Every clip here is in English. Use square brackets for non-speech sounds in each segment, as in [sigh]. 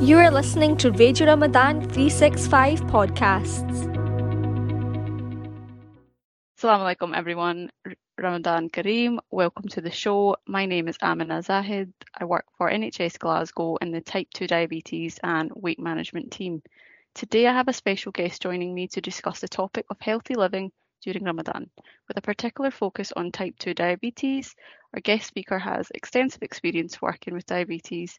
You are listening to Radio Ramadan 365 podcasts. Assalamu alaikum everyone. Ramadan Kareem. Welcome to the show. My name is Amina Zahid. I work for NHS Glasgow in the type 2 diabetes and weight management team. Today I have a special guest joining me to discuss the topic of healthy living during Ramadan, with a particular focus on type 2 diabetes. Our guest speaker has extensive experience working with diabetes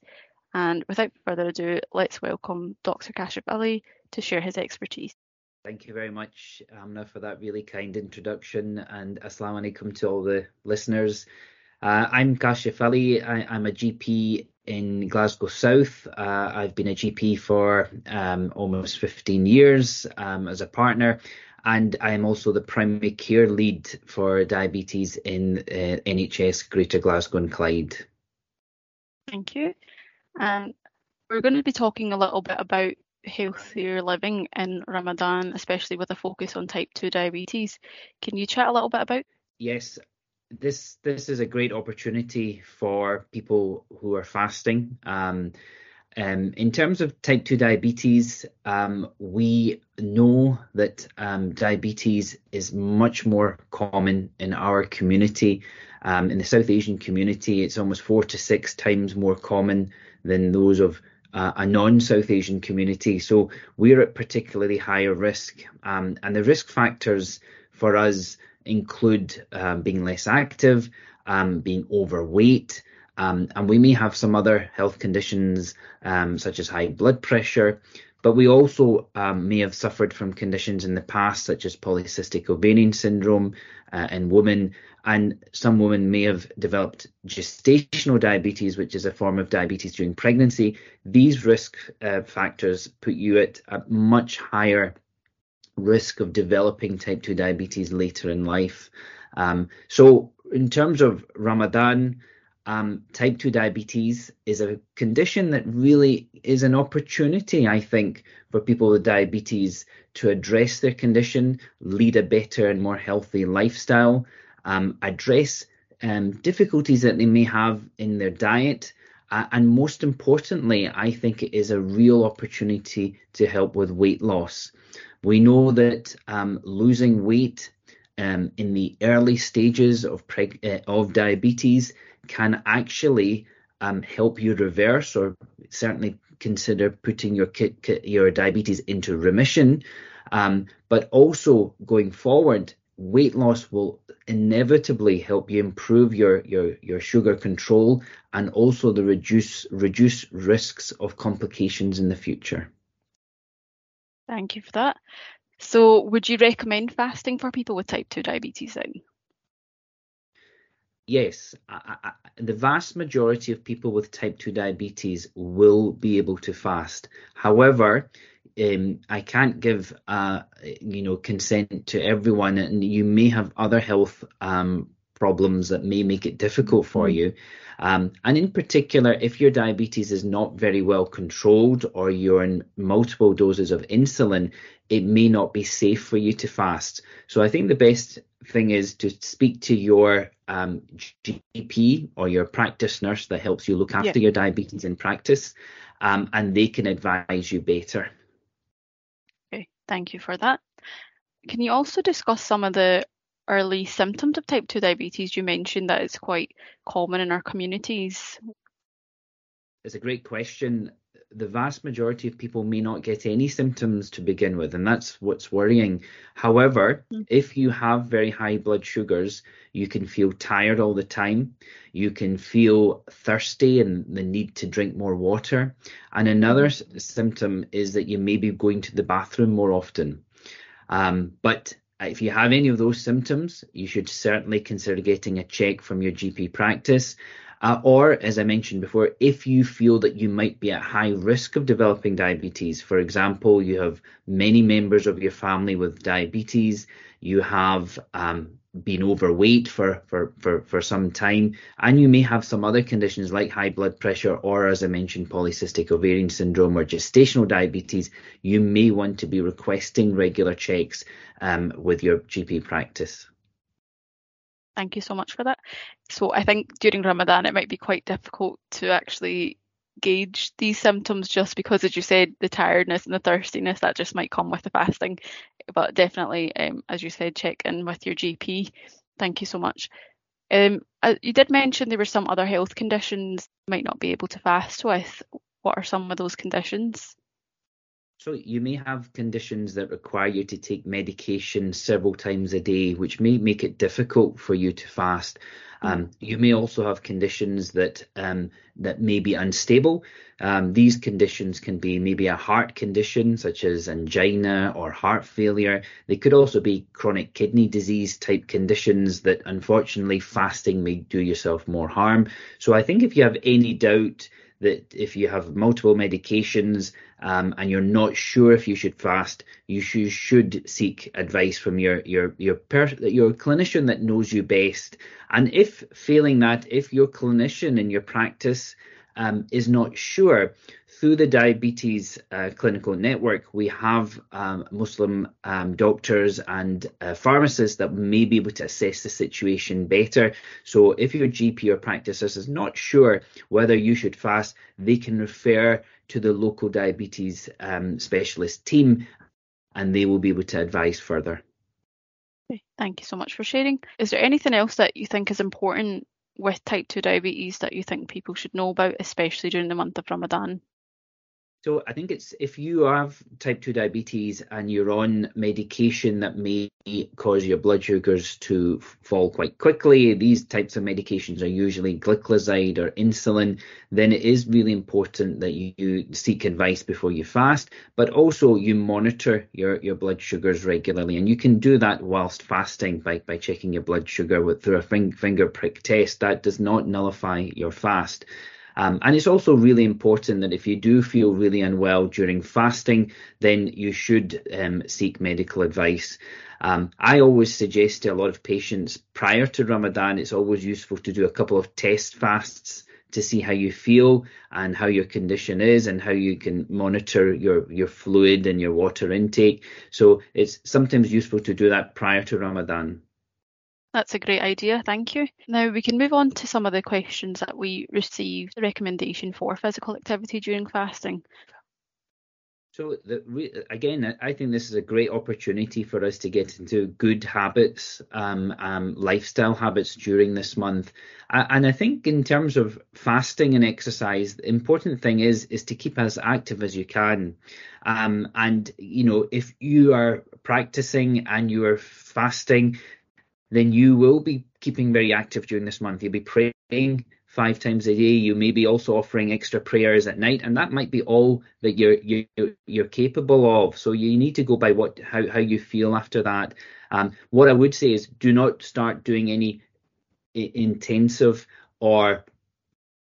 and without further ado, let's welcome Dr. Kashif Ali to share his expertise. Thank you very much, Amna, for that really kind introduction, and assalamu alaikum to all the listeners. Uh, I'm Kashif Ali. I, am a GP in Glasgow South. Uh, I've been a GP for um, almost 15 years um, as a partner, and I am also the primary care lead for diabetes in uh, NHS Greater Glasgow and Clyde. Thank you. And we're going to be talking a little bit about healthier living in Ramadan, especially with a focus on type 2 diabetes. Can you chat a little bit about? Yes, this this is a great opportunity for people who are fasting. Um, um, in terms of type 2 diabetes, um, we know that um, diabetes is much more common in our community. Um, in the South Asian community, it's almost four to six times more common than those of uh, a non-South Asian community. So we're at particularly higher risk. Um, and the risk factors for us include um, being less active, being overweight, um, and we may have some other health conditions um, such as high blood pressure. But we also um, may have suffered from conditions in the past, such as polycystic ovarian syndrome uh, in women, and some women may have developed gestational diabetes, which is a form of diabetes during pregnancy. These risk uh, factors put you at a much higher risk of developing type 2 diabetes later in life. Um, so, in terms of Ramadan, um, type 2 diabetes is a condition that really is an opportunity, I think, for people with diabetes to address their condition, lead a better and more healthy lifestyle, um, address um, difficulties that they may have in their diet. Uh, and most importantly, I think it is a real opportunity to help with weight loss. We know that um, losing weight um, in the early stages of, preg- uh, of diabetes can actually um, help you reverse or certainly consider putting your your diabetes into remission. Um, but also going forward, weight loss will inevitably help you improve your your your sugar control and also the reduce reduce risks of complications in the future. Thank you for that. So, would you recommend fasting for people with type 2 diabetes then? Yes, I, I, the vast majority of people with type 2 diabetes will be able to fast. However, um, I can't give, uh, you know, consent to everyone, and you may have other health um, problems that may make it difficult for mm-hmm. you. Um, and in particular, if your diabetes is not very well controlled or you're in multiple doses of insulin, it may not be safe for you to fast. So I think the best thing is to speak to your um, GP or your practice nurse that helps you look after yeah. your diabetes in practice, um, and they can advise you better. Okay, thank you for that. Can you also discuss some of the early symptoms of type 2 diabetes? You mentioned that it's quite common in our communities. It's a great question the vast majority of people may not get any symptoms to begin with, and that's what's worrying. However, mm-hmm. if you have very high blood sugars, you can feel tired all the time. You can feel thirsty and the need to drink more water. And another s- symptom is that you may be going to the bathroom more often. Um, but if you have any of those symptoms, you should certainly consider getting a check from your GP practice. Uh, or, as I mentioned before, if you feel that you might be at high risk of developing diabetes, for example, you have many members of your family with diabetes, you have um, been overweight for, for, for, for some time, and you may have some other conditions like high blood pressure, or as I mentioned, polycystic ovarian syndrome or gestational diabetes, you may want to be requesting regular checks um, with your GP practice. Thank you so much for that. So I think during Ramadan it might be quite difficult to actually gauge these symptoms just because, as you said, the tiredness and the thirstiness that just might come with the fasting. But definitely, um, as you said, check in with your GP. Thank you so much. Um, uh, you did mention there were some other health conditions you might not be able to fast with. What are some of those conditions? So you may have conditions that require you to take medication several times a day, which may make it difficult for you to fast. Hmm. Um, you may also have conditions that um, that may be unstable. Um, these conditions can be maybe a heart condition such as angina or heart failure. They could also be chronic kidney disease type conditions that unfortunately fasting may do yourself more harm. So I think if you have any doubt that if you have multiple medications um, and you're not sure if you should fast, you should, should seek advice from your your your per- your clinician that knows you best. And if failing that, if your clinician in your practice um, is not sure, through the diabetes uh, clinical network, we have um, Muslim um, doctors and uh, pharmacists that may be able to assess the situation better. So, if your GP or practitioner is not sure whether you should fast, they can refer to the local diabetes um, specialist team and they will be able to advise further. Thank you so much for sharing. Is there anything else that you think is important with type 2 diabetes that you think people should know about, especially during the month of Ramadan? So I think it's if you have type 2 diabetes and you're on medication that may cause your blood sugars to fall quite quickly, these types of medications are usually gliclazide or insulin, then it is really important that you, you seek advice before you fast, but also you monitor your, your blood sugars regularly. And you can do that whilst fasting by, by checking your blood sugar with, through a finger prick test. That does not nullify your fast. Um, and it's also really important that if you do feel really unwell during fasting, then you should um, seek medical advice. Um, I always suggest to a lot of patients prior to Ramadan, it's always useful to do a couple of test fasts to see how you feel and how your condition is and how you can monitor your, your fluid and your water intake. So it's sometimes useful to do that prior to Ramadan. That's a great idea, thank you. Now we can move on to some of the questions that we received, the recommendation for physical activity during fasting. So the, again, I think this is a great opportunity for us to get into good habits, um, um, lifestyle habits during this month. And I think in terms of fasting and exercise, the important thing is is to keep as active as you can. Um, and you know, if you are practicing and you are fasting, then you will be keeping very active during this month. You'll be praying five times a day. You may be also offering extra prayers at night, and that might be all that you're you're, you're capable of. So you need to go by what how how you feel after that. Um, what I would say is, do not start doing any intensive or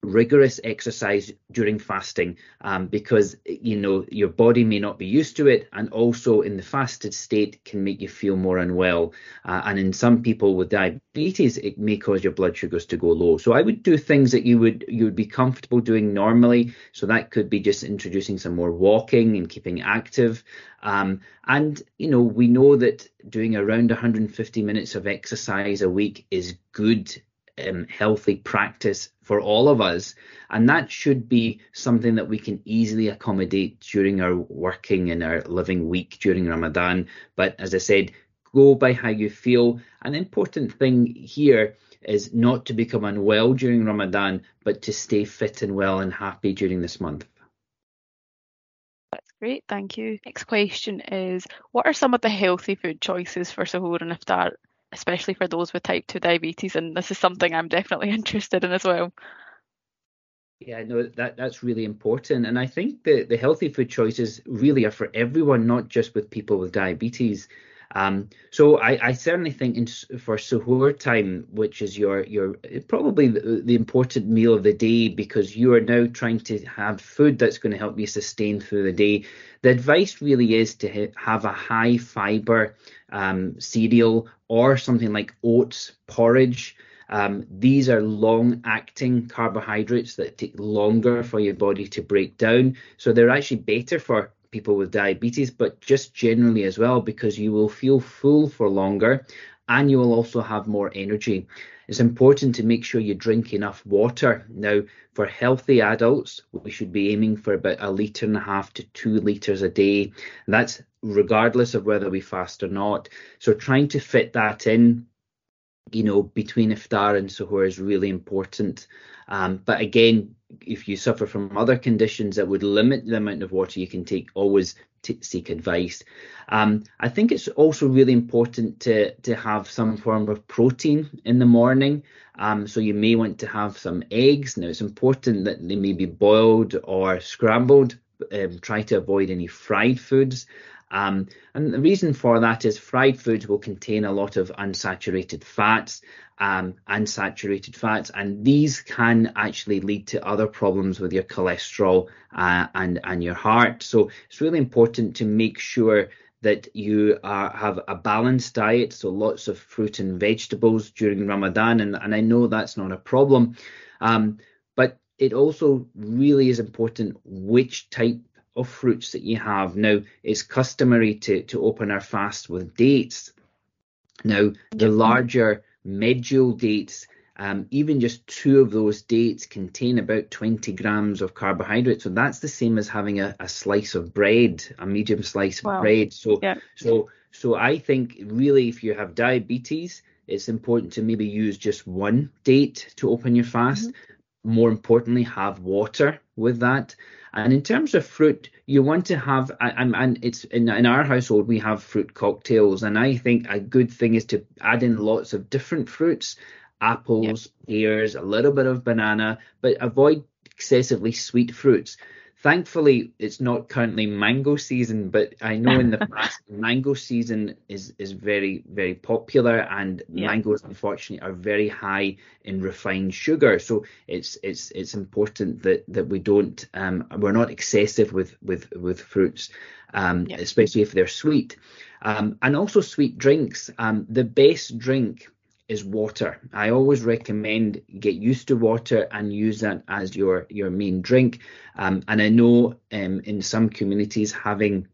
rigorous exercise during fasting um, because you know your body may not be used to it and also in the fasted state can make you feel more unwell. Uh, and in some people with diabetes it may cause your blood sugars to go low. So i would do things that you would you would be comfortable doing normally. So that could be just introducing some more walking and keeping active. Um, and you know we know that doing around 150 minutes of exercise a week is good um, healthy practice for all of us. And that should be something that we can easily accommodate during our working and our living week during Ramadan. But as I said, go by how you feel. An important thing here is not to become unwell during Ramadan, but to stay fit and well and happy during this month. That's great, thank you. Next question is What are some of the healthy food choices for suhoor and iftar especially for those with type 2 diabetes. And this is something I'm definitely [laughs] interested in as well. Yeah, no, that that's really important, and I think the the healthy food choices really are for everyone, not just with people with diabetes. Um, so I, I, certainly think in, for suhoor time, which is your your probably the, the, important meal of the day, because you are now trying to have food that's going to help you sustain through the day. The advice really is to ha- have a high fiber um, cereal or something like oats porridge. Um, these are long acting carbohydrates that take longer for your body to break down. So they're actually better for people with diabetes, but just generally as well, because you will feel full for longer and you will also have more energy. It's important to make sure you drink enough water. Now, for healthy adults, we should be aiming for about a litre and a half to two litres a day. And that's regardless of whether we fast or not. So trying to fit that in you know, between iftar and suhoor is really important. Um, but again, if you suffer from other conditions that would limit the amount of water you can take, always t- seek advice. Um, I think it's also really important to to have some form of protein in the morning. Um, so you may want to have some eggs. Now it's important that they may be boiled or scrambled. Um, try to avoid any fried foods. Um, and the reason for that is fried foods will contain a lot of unsaturated fats, um, unsaturated fats, and these can actually lead to other problems with your cholesterol uh, and and your heart. So it's really important to make sure that you are, have a balanced diet, so lots of fruit and vegetables during Ramadan, and, and I know that's not a problem, um, but it also really is important which type of fruits that you have. Now, it's customary to, to open our fast with dates. Now, the larger medjool dates, um, even just two of those dates contain about 20 grams of carbohydrate. So that's the same as having a, a slice of bread, a medium slice wow. of bread. So, yeah. so, so I think really, if you have diabetes, it's important to maybe use just one date to open your fast. Mm-hmm. More importantly, have water with that. And in terms of fruit, you want to have, and, and it's in, in our household, we have fruit cocktails. And I think a good thing is to add in lots of different fruits apples, yep. pears, a little bit of banana, but avoid excessively sweet fruits thankfully it's not currently mango season but i know in the [laughs] past mango season is is very very popular and yeah. mangoes unfortunately are very high in refined sugar so it's it's it's important that that we don't um we're not excessive with with with fruits um yeah. especially if they're sweet um and also sweet drinks um the best drink is water. I always recommend get used to water and use that as your your main drink. Um, and I know um, in some communities having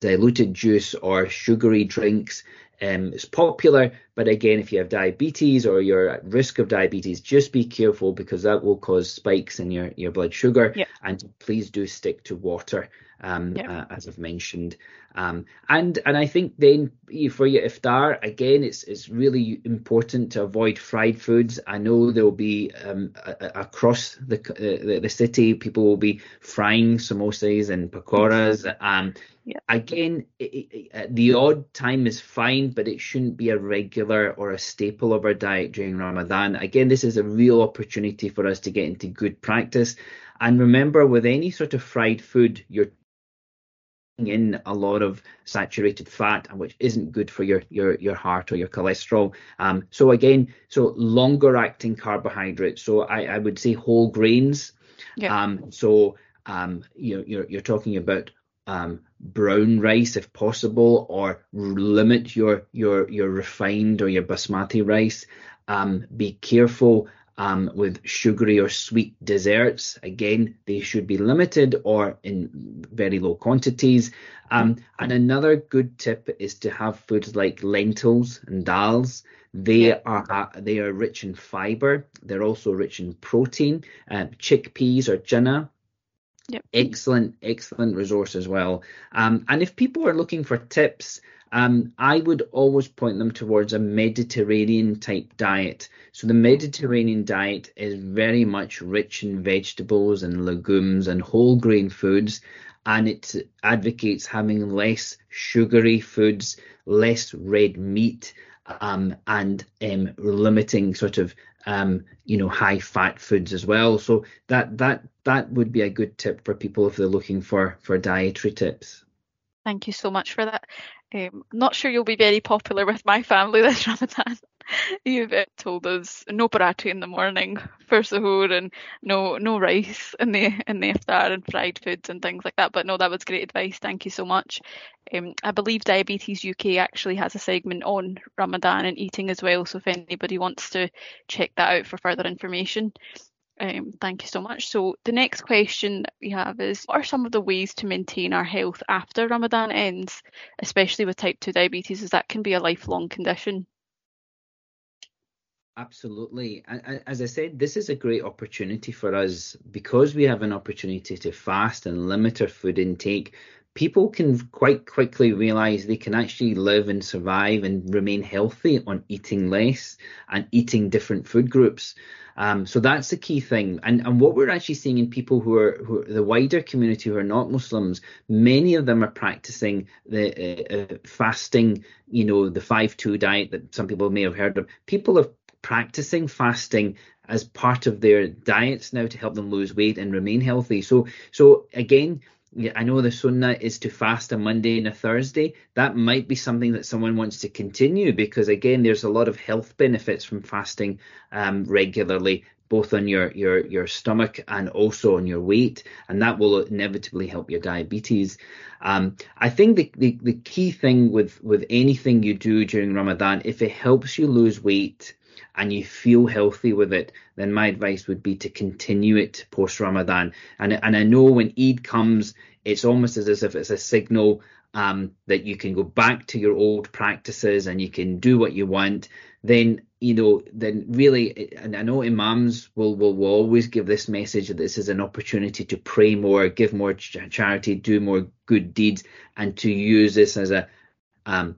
diluted juice or sugary drinks um, is popular. But again, if you have diabetes or you're at risk of diabetes, just be careful because that will cause spikes in your, your blood sugar. Yep. And please do stick to water, um, yep. uh, as I've mentioned. Um, and and I think then for your iftar again, it's it's really important to avoid fried foods. I know there will be um, a, a, across the, uh, the, the city, people will be frying samosas and pakoras. Um, yeah. Again, it, it, uh, the odd time is fine, but it shouldn't be a regular or a staple of our diet during Ramadan. Again, this is a real opportunity for us to get into good practice. And remember, with any sort of fried food, you're in a lot of saturated fat, which isn't good for your your your heart or your cholesterol. Um, so again, so longer acting carbohydrates. So I, I would say whole grains. Yeah. Um, so um, you you're you're talking about um, brown rice if possible, or limit your your your refined or your basmati rice. Um, be careful um, with sugary or sweet desserts. Again, they should be limited or in very low quantities. Um, and another good tip is to have foods like lentils and dals. They yeah. are uh, they are rich in fiber. They're also rich in protein. Uh, chickpeas or chana Yep. Excellent, excellent resource as well. Um, and if people are looking for tips, um, I would always point them towards a Mediterranean type diet. So the Mediterranean diet is very much rich in vegetables and legumes and whole grain foods, and it advocates having less sugary foods, less red meat, um, and um, limiting sort of um, you know high fat foods as well. So that that that would be a good tip for people if they're looking for for dietary tips. Thank you so much for that. Um, not sure you'll be very popular with my family [laughs] this Ramadan. You've uh, told us no paratha in the morning for suhoor and no no rice in the in the iftar and fried foods and things like that. But no, that was great advice. Thank you so much. Um, I believe Diabetes UK actually has a segment on Ramadan and eating as well. So if anybody wants to check that out for further information. Um, thank you so much. So the next question that we have is, what are some of the ways to maintain our health after Ramadan ends, especially with type 2 diabetes, as that can be a lifelong condition? Absolutely. As I said, this is a great opportunity for us because we have an opportunity to fast and limit our food intake. People can quite quickly realize they can actually live and survive and remain healthy on eating less and eating different food groups. Um, so that's the key thing. And and what we're actually seeing in people who are, who are the wider community who are not Muslims, many of them are practicing the uh, uh, fasting, you know, the five two diet that some people may have heard of. People are practicing fasting as part of their diets now to help them lose weight and remain healthy. So, so again, I know the sunnah is to fast a Monday and a Thursday. That might be something that someone wants to continue because again, there's a lot of health benefits from fasting um, regularly, both on your your your stomach and also on your weight, and that will inevitably help your diabetes. Um, I think the, the the key thing with with anything you do during Ramadan, if it helps you lose weight and you feel healthy with it, then my advice would be to continue it post Ramadan. And and I know when Eid comes, it's almost as if it's a signal um, that you can go back to your old practices and you can do what you want. Then you know, then really, and I know imams will, will will always give this message that this is an opportunity to pray more, give more charity, do more good deeds, and to use this as a um,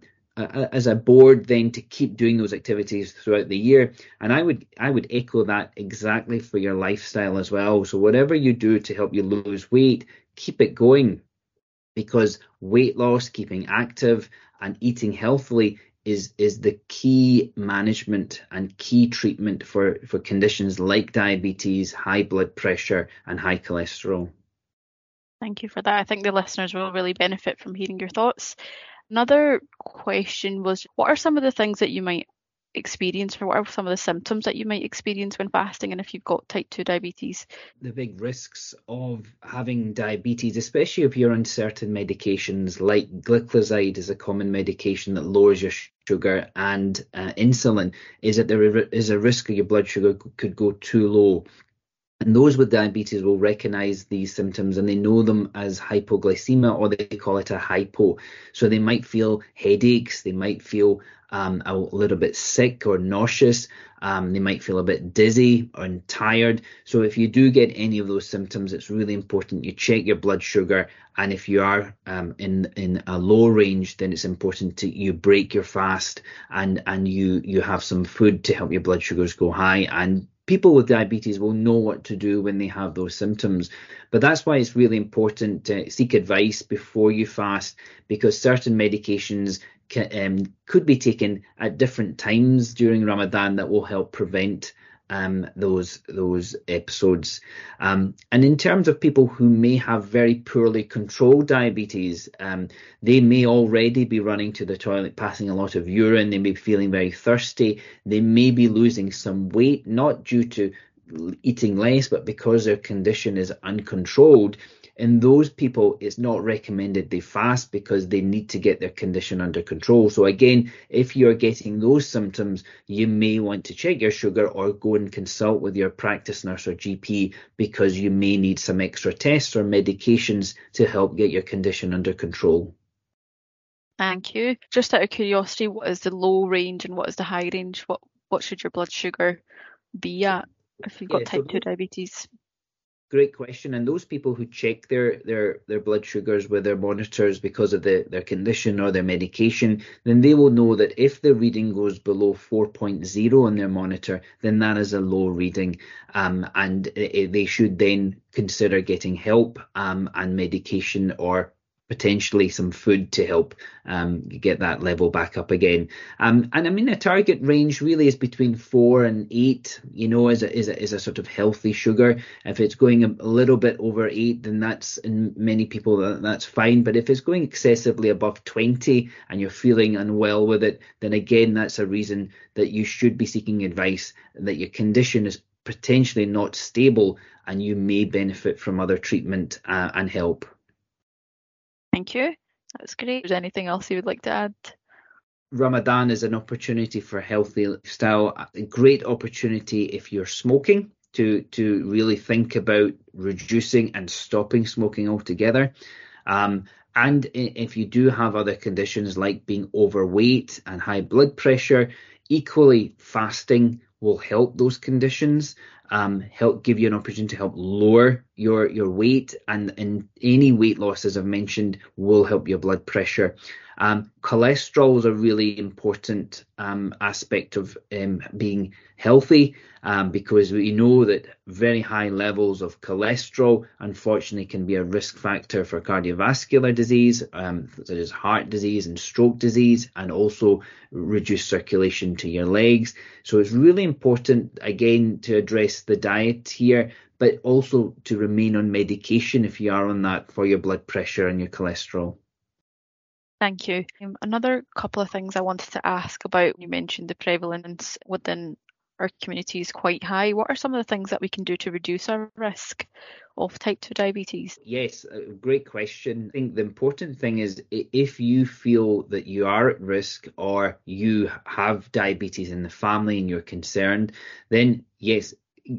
as a board then to keep doing those activities throughout the year and i would i would echo that exactly for your lifestyle as well so whatever you do to help you lose weight keep it going because weight loss keeping active and eating healthily is is the key management and key treatment for for conditions like diabetes high blood pressure and high cholesterol Thank you for that. I think the listeners will really benefit from hearing your thoughts. Another question was what are some of the things that you might experience or what are some of the symptoms that you might experience when fasting and if you've got type 2 diabetes? The big risks of having diabetes especially if you're on certain medications like gliclazide is a common medication that lowers your sugar and uh, insulin is that there is a risk of your blood sugar could go too low and those with diabetes will recognize these symptoms and they know them as hypoglycemia or they call it a hypo. So they might feel headaches, they might feel um, a little bit sick or nauseous, um, they might feel a bit dizzy and tired. So if you do get any of those symptoms, it's really important you check your blood sugar. And if you are um, in in a low range, then it's important to you break your fast and and you you have some food to help your blood sugars go high and people with diabetes will know what to do when they have those symptoms. But that's why it's really important to seek advice before you fast because certain medications can, um, could be taken at different times during Ramadan that will help prevent um, those those episodes. Um, and in terms of people who may have very poorly controlled diabetes, um, they may already be running to the toilet, passing a lot of urine. They may be feeling very thirsty. They may be losing some weight, not due to eating less, but because their condition is uncontrolled in those people, it's not recommended they fast because they need to get their condition under control. So again, if you're getting those symptoms, you may want to check your sugar or go and consult with your practice nurse or GP because you may need some extra tests or medications to help get your condition under control. Thank you. Just out of curiosity, what is the low range and what is the high range? What what should your blood sugar be at if you've got yeah, type so 2 diabetes? Great question. And those people who check their their their blood sugars with their monitors because of the, their condition or their medication, then they will know that if the reading goes below 4.0 on their monitor, then that is a low reading, um, and it, they should then consider getting help um, and medication or potentially some food to help um, get that level back up again. Um, and I mean, the target range really is between four and eight. You know, is a is a is a sort of healthy sugar. If it's going a, little bit over eight, then that's in many people that's fine. But if it's going excessively above twenty and you're feeling unwell with it, then again, that's a reason that you should be seeking advice that your condition is potentially not stable and you may benefit from other treatment uh, and help. Thank you. That's great. Is there anything else you would like to add? Ramadan is an opportunity for a healthy lifestyle, a great opportunity if you're smoking to to really think about reducing and stopping smoking altogether. Um, and if you do have other conditions like being overweight and high blood pressure, equally fasting will help those conditions, um, help give you an opportunity to help lower your your weight, and, and any weight loss, as I've mentioned, will help your blood pressure. Um, cholesterol is a really important um, aspect of um, being healthy um, because we know that very high levels of cholesterol, unfortunately, can be a risk factor for cardiovascular disease, um, such as heart disease and stroke disease, and also reduce circulation to your legs. So it's really important, again, to address the diet here, but also to remain on medication if you are on that for your blood pressure and your cholesterol. Thank you. Um, another couple of things I wanted to ask about. You mentioned the prevalence within our community is quite high. What are some of the things that we can do to reduce our risk of type 2 diabetes? Yes, great question. I think the important thing is if you feel that you are at risk or you have diabetes in the family and you're concerned, then yes,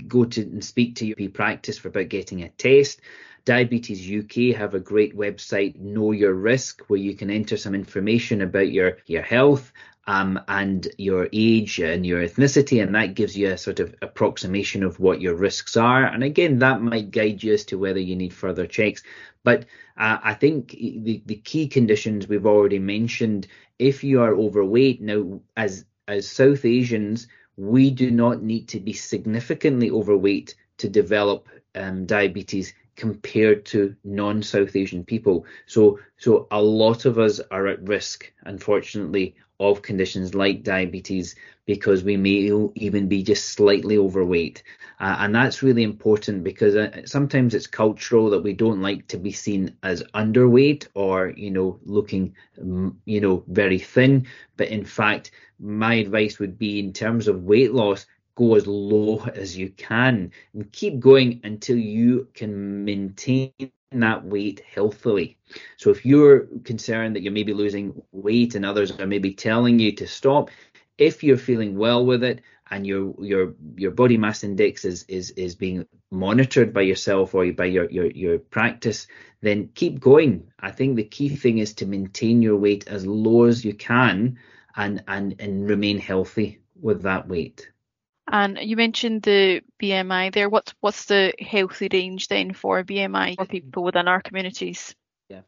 go to and speak to your practice for about getting a test. Diabetes UK have a great website, Know Your Risk, where you can enter some information about your, your health um, and your age and your ethnicity, and that gives you a sort of approximation of what your risks are. And again, that might guide you as to whether you need further checks. But uh, I think the, the key conditions we've already mentioned, if you are overweight, now as as South Asians, we do not need to be significantly overweight to develop um, diabetes compared to non-South Asian people. So, so a lot of us are at risk, unfortunately, of conditions like diabetes because we may even be just slightly overweight. Uh, and that's really important because uh, sometimes it's cultural that we don't like to be seen as underweight or, you know, looking, mm, you know, very thin. But in fact, my advice would be in terms of weight loss, go as low as you can and keep going until you can maintain that weight healthily. So if you're concerned that you're maybe losing weight and others are maybe telling you to stop, if you're feeling well with it and your your your body mass index is is is being monitored by yourself or by your your your practice, then keep going. I think the key thing is to maintain your weight as low as you can and and and remain healthy with that weight. And you mentioned the BMI there. What's what's the healthy range then for BMI for people within our communities? Yeah,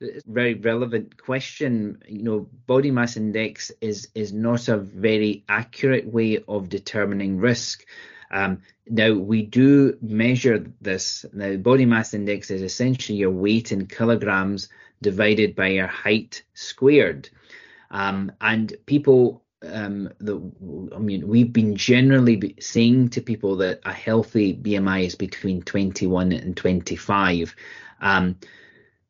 it's a very relevant question. You know, body mass index is is not a very accurate way of determining risk. Um, now we do measure this. Now, body mass index is essentially your weight in kilograms divided by your height squared. Um, and people um, the, I mean, we've been generally saying to people that a healthy BMI is between 21 and 25. Um,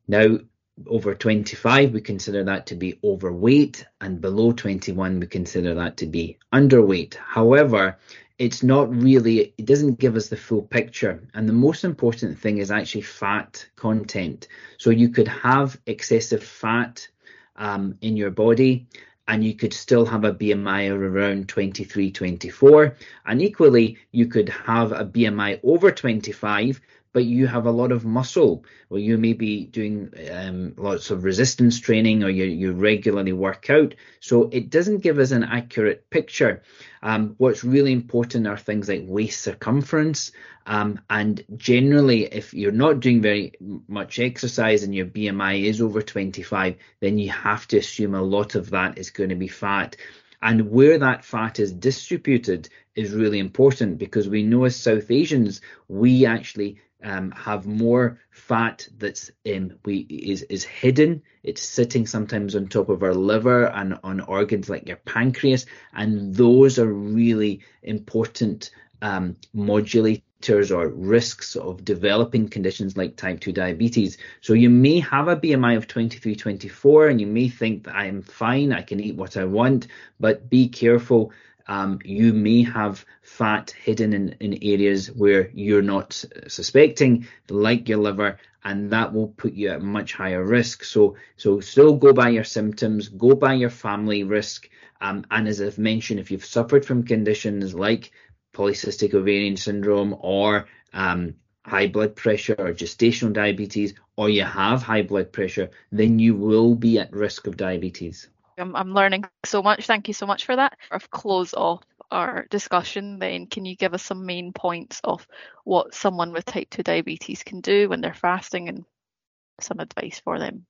now, over 25, we consider that to be overweight, and below 21, we consider that to be underweight. However, it's not really, it doesn't give us the full picture. And the most important thing is actually fat content. So you could have excessive fat um, in your body and you could still have a BMI of around 23, 24. And equally, you could have a BMI over 25, but you have a lot of muscle, or you may be doing um, lots of resistance training, or you, you regularly work out. So it doesn't give us an accurate picture. Um, what's really important are things like waist circumference. Um, and generally, if you're not doing very much exercise and your BMI is over 25, then you have to assume a lot of that is going to be fat. And where that fat is distributed is really important because we know as South Asians, we actually um, have more fat that's um, we is is hidden. It's sitting sometimes on top of our liver and on organs like your pancreas, and those are really important um, modulators or risks of developing conditions like type 2 diabetes. So you may have a BMI of 23, 24, and you may think that I am fine, I can eat what I want, but be careful um, you may have fat hidden in, in areas where you're not suspecting, like your liver, and that will put you at much higher risk. So, so still go by your symptoms, go by your family risk, um, and as I've mentioned, if you've suffered from conditions like polycystic ovarian syndrome or um, high blood pressure or gestational diabetes, or you have high blood pressure, then you will be at risk of diabetes. I'm, I'm learning so much. Thank you so much for that. Of close off, our discussion, then can you give us some main points of what someone with type 2 diabetes can do when they're fasting and some advice for them?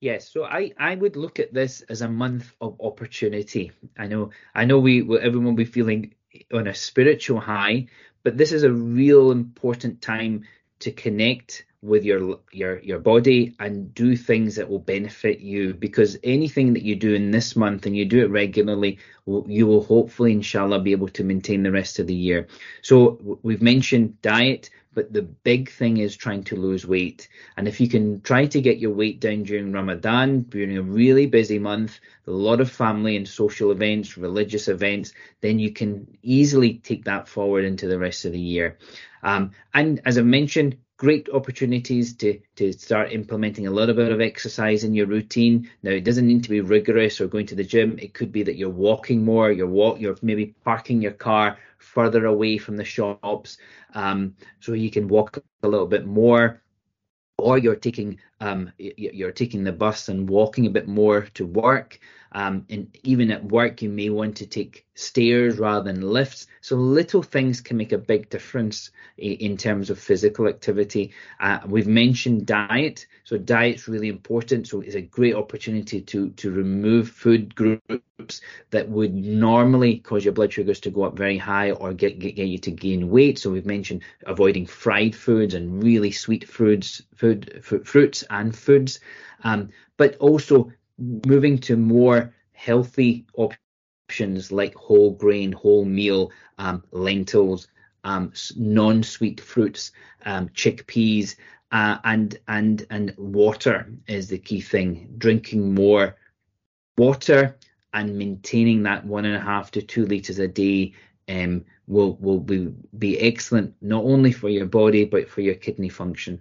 Yes, so I, I would look at this as a month of opportunity. I know I know we everyone will be feeling on a spiritual high, but this is a real important time to connect with your your your body and do things that will benefit you because anything that you do in this month and you do it regularly you will hopefully inshallah be able to maintain the rest of the year. So we've mentioned diet but the big thing is trying to lose weight. And if you can try to get your weight down during ramadan during a really busy month a lot of family and social events religious events then you can easily take that forward into the rest of the year. Um, and as i mentioned great opportunities to to start implementing a little bit of exercise in your routine. Now it doesn't need to be rigorous or going to the gym. It could be that you're walking more, you're walk, you're maybe parking your car further away from the shops, um, so you can walk a little bit more. Or you're taking um, you're taking the bus and walking a bit more to work. Um, and even at work, you may want to take stairs rather than lifts. So little things can make a big difference in terms of physical activity. Uh, we've mentioned diet. So diet's really important. So it's a great opportunity to, to remove food groups that would normally cause your blood sugars to go up very high or get, get, get you to gain weight. So we've mentioned avoiding fried foods and really sweet foods, food, fruits and foods. Um, but also moving to more healthy options like whole grain, whole meal, um, lentils, um, non-sweet fruits, um, chickpeas, uh, and and and water is the key thing. Drinking more water and maintaining that one and a half to two liters a day um, will will be be excellent not only for your body but for your kidney function.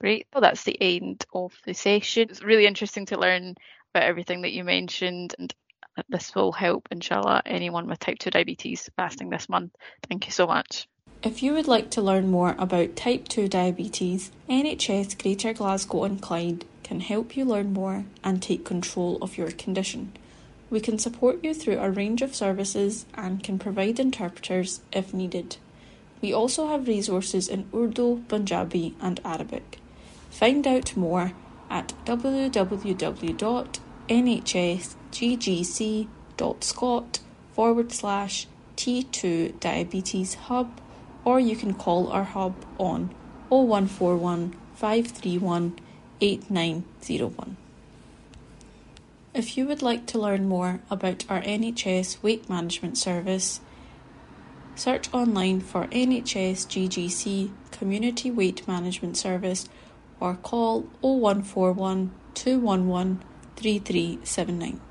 Great. Well, that's the end of the session. It's really interesting to learn about everything that you mentioned, and uh, this will help, inshallah, anyone with type 2 diabetes fasting this month. Thank you so much. If you would like to learn more about type 2 diabetes, NHS Greater Glasgow and Clyde can help you learn more and take control of your condition. We can support you through a range of services and can provide interpreters if needed. We also have resources in Urdu, Punjabi, and Arabic. Find out more at www.nhsggc.scot forward slash T2 Diabetes Hub or you can call our hub on 0141 531 8901. If you would like to learn more about our NHS weight management service, search online for NHS GGC Community Weight Management Service or call 0141 211 3379.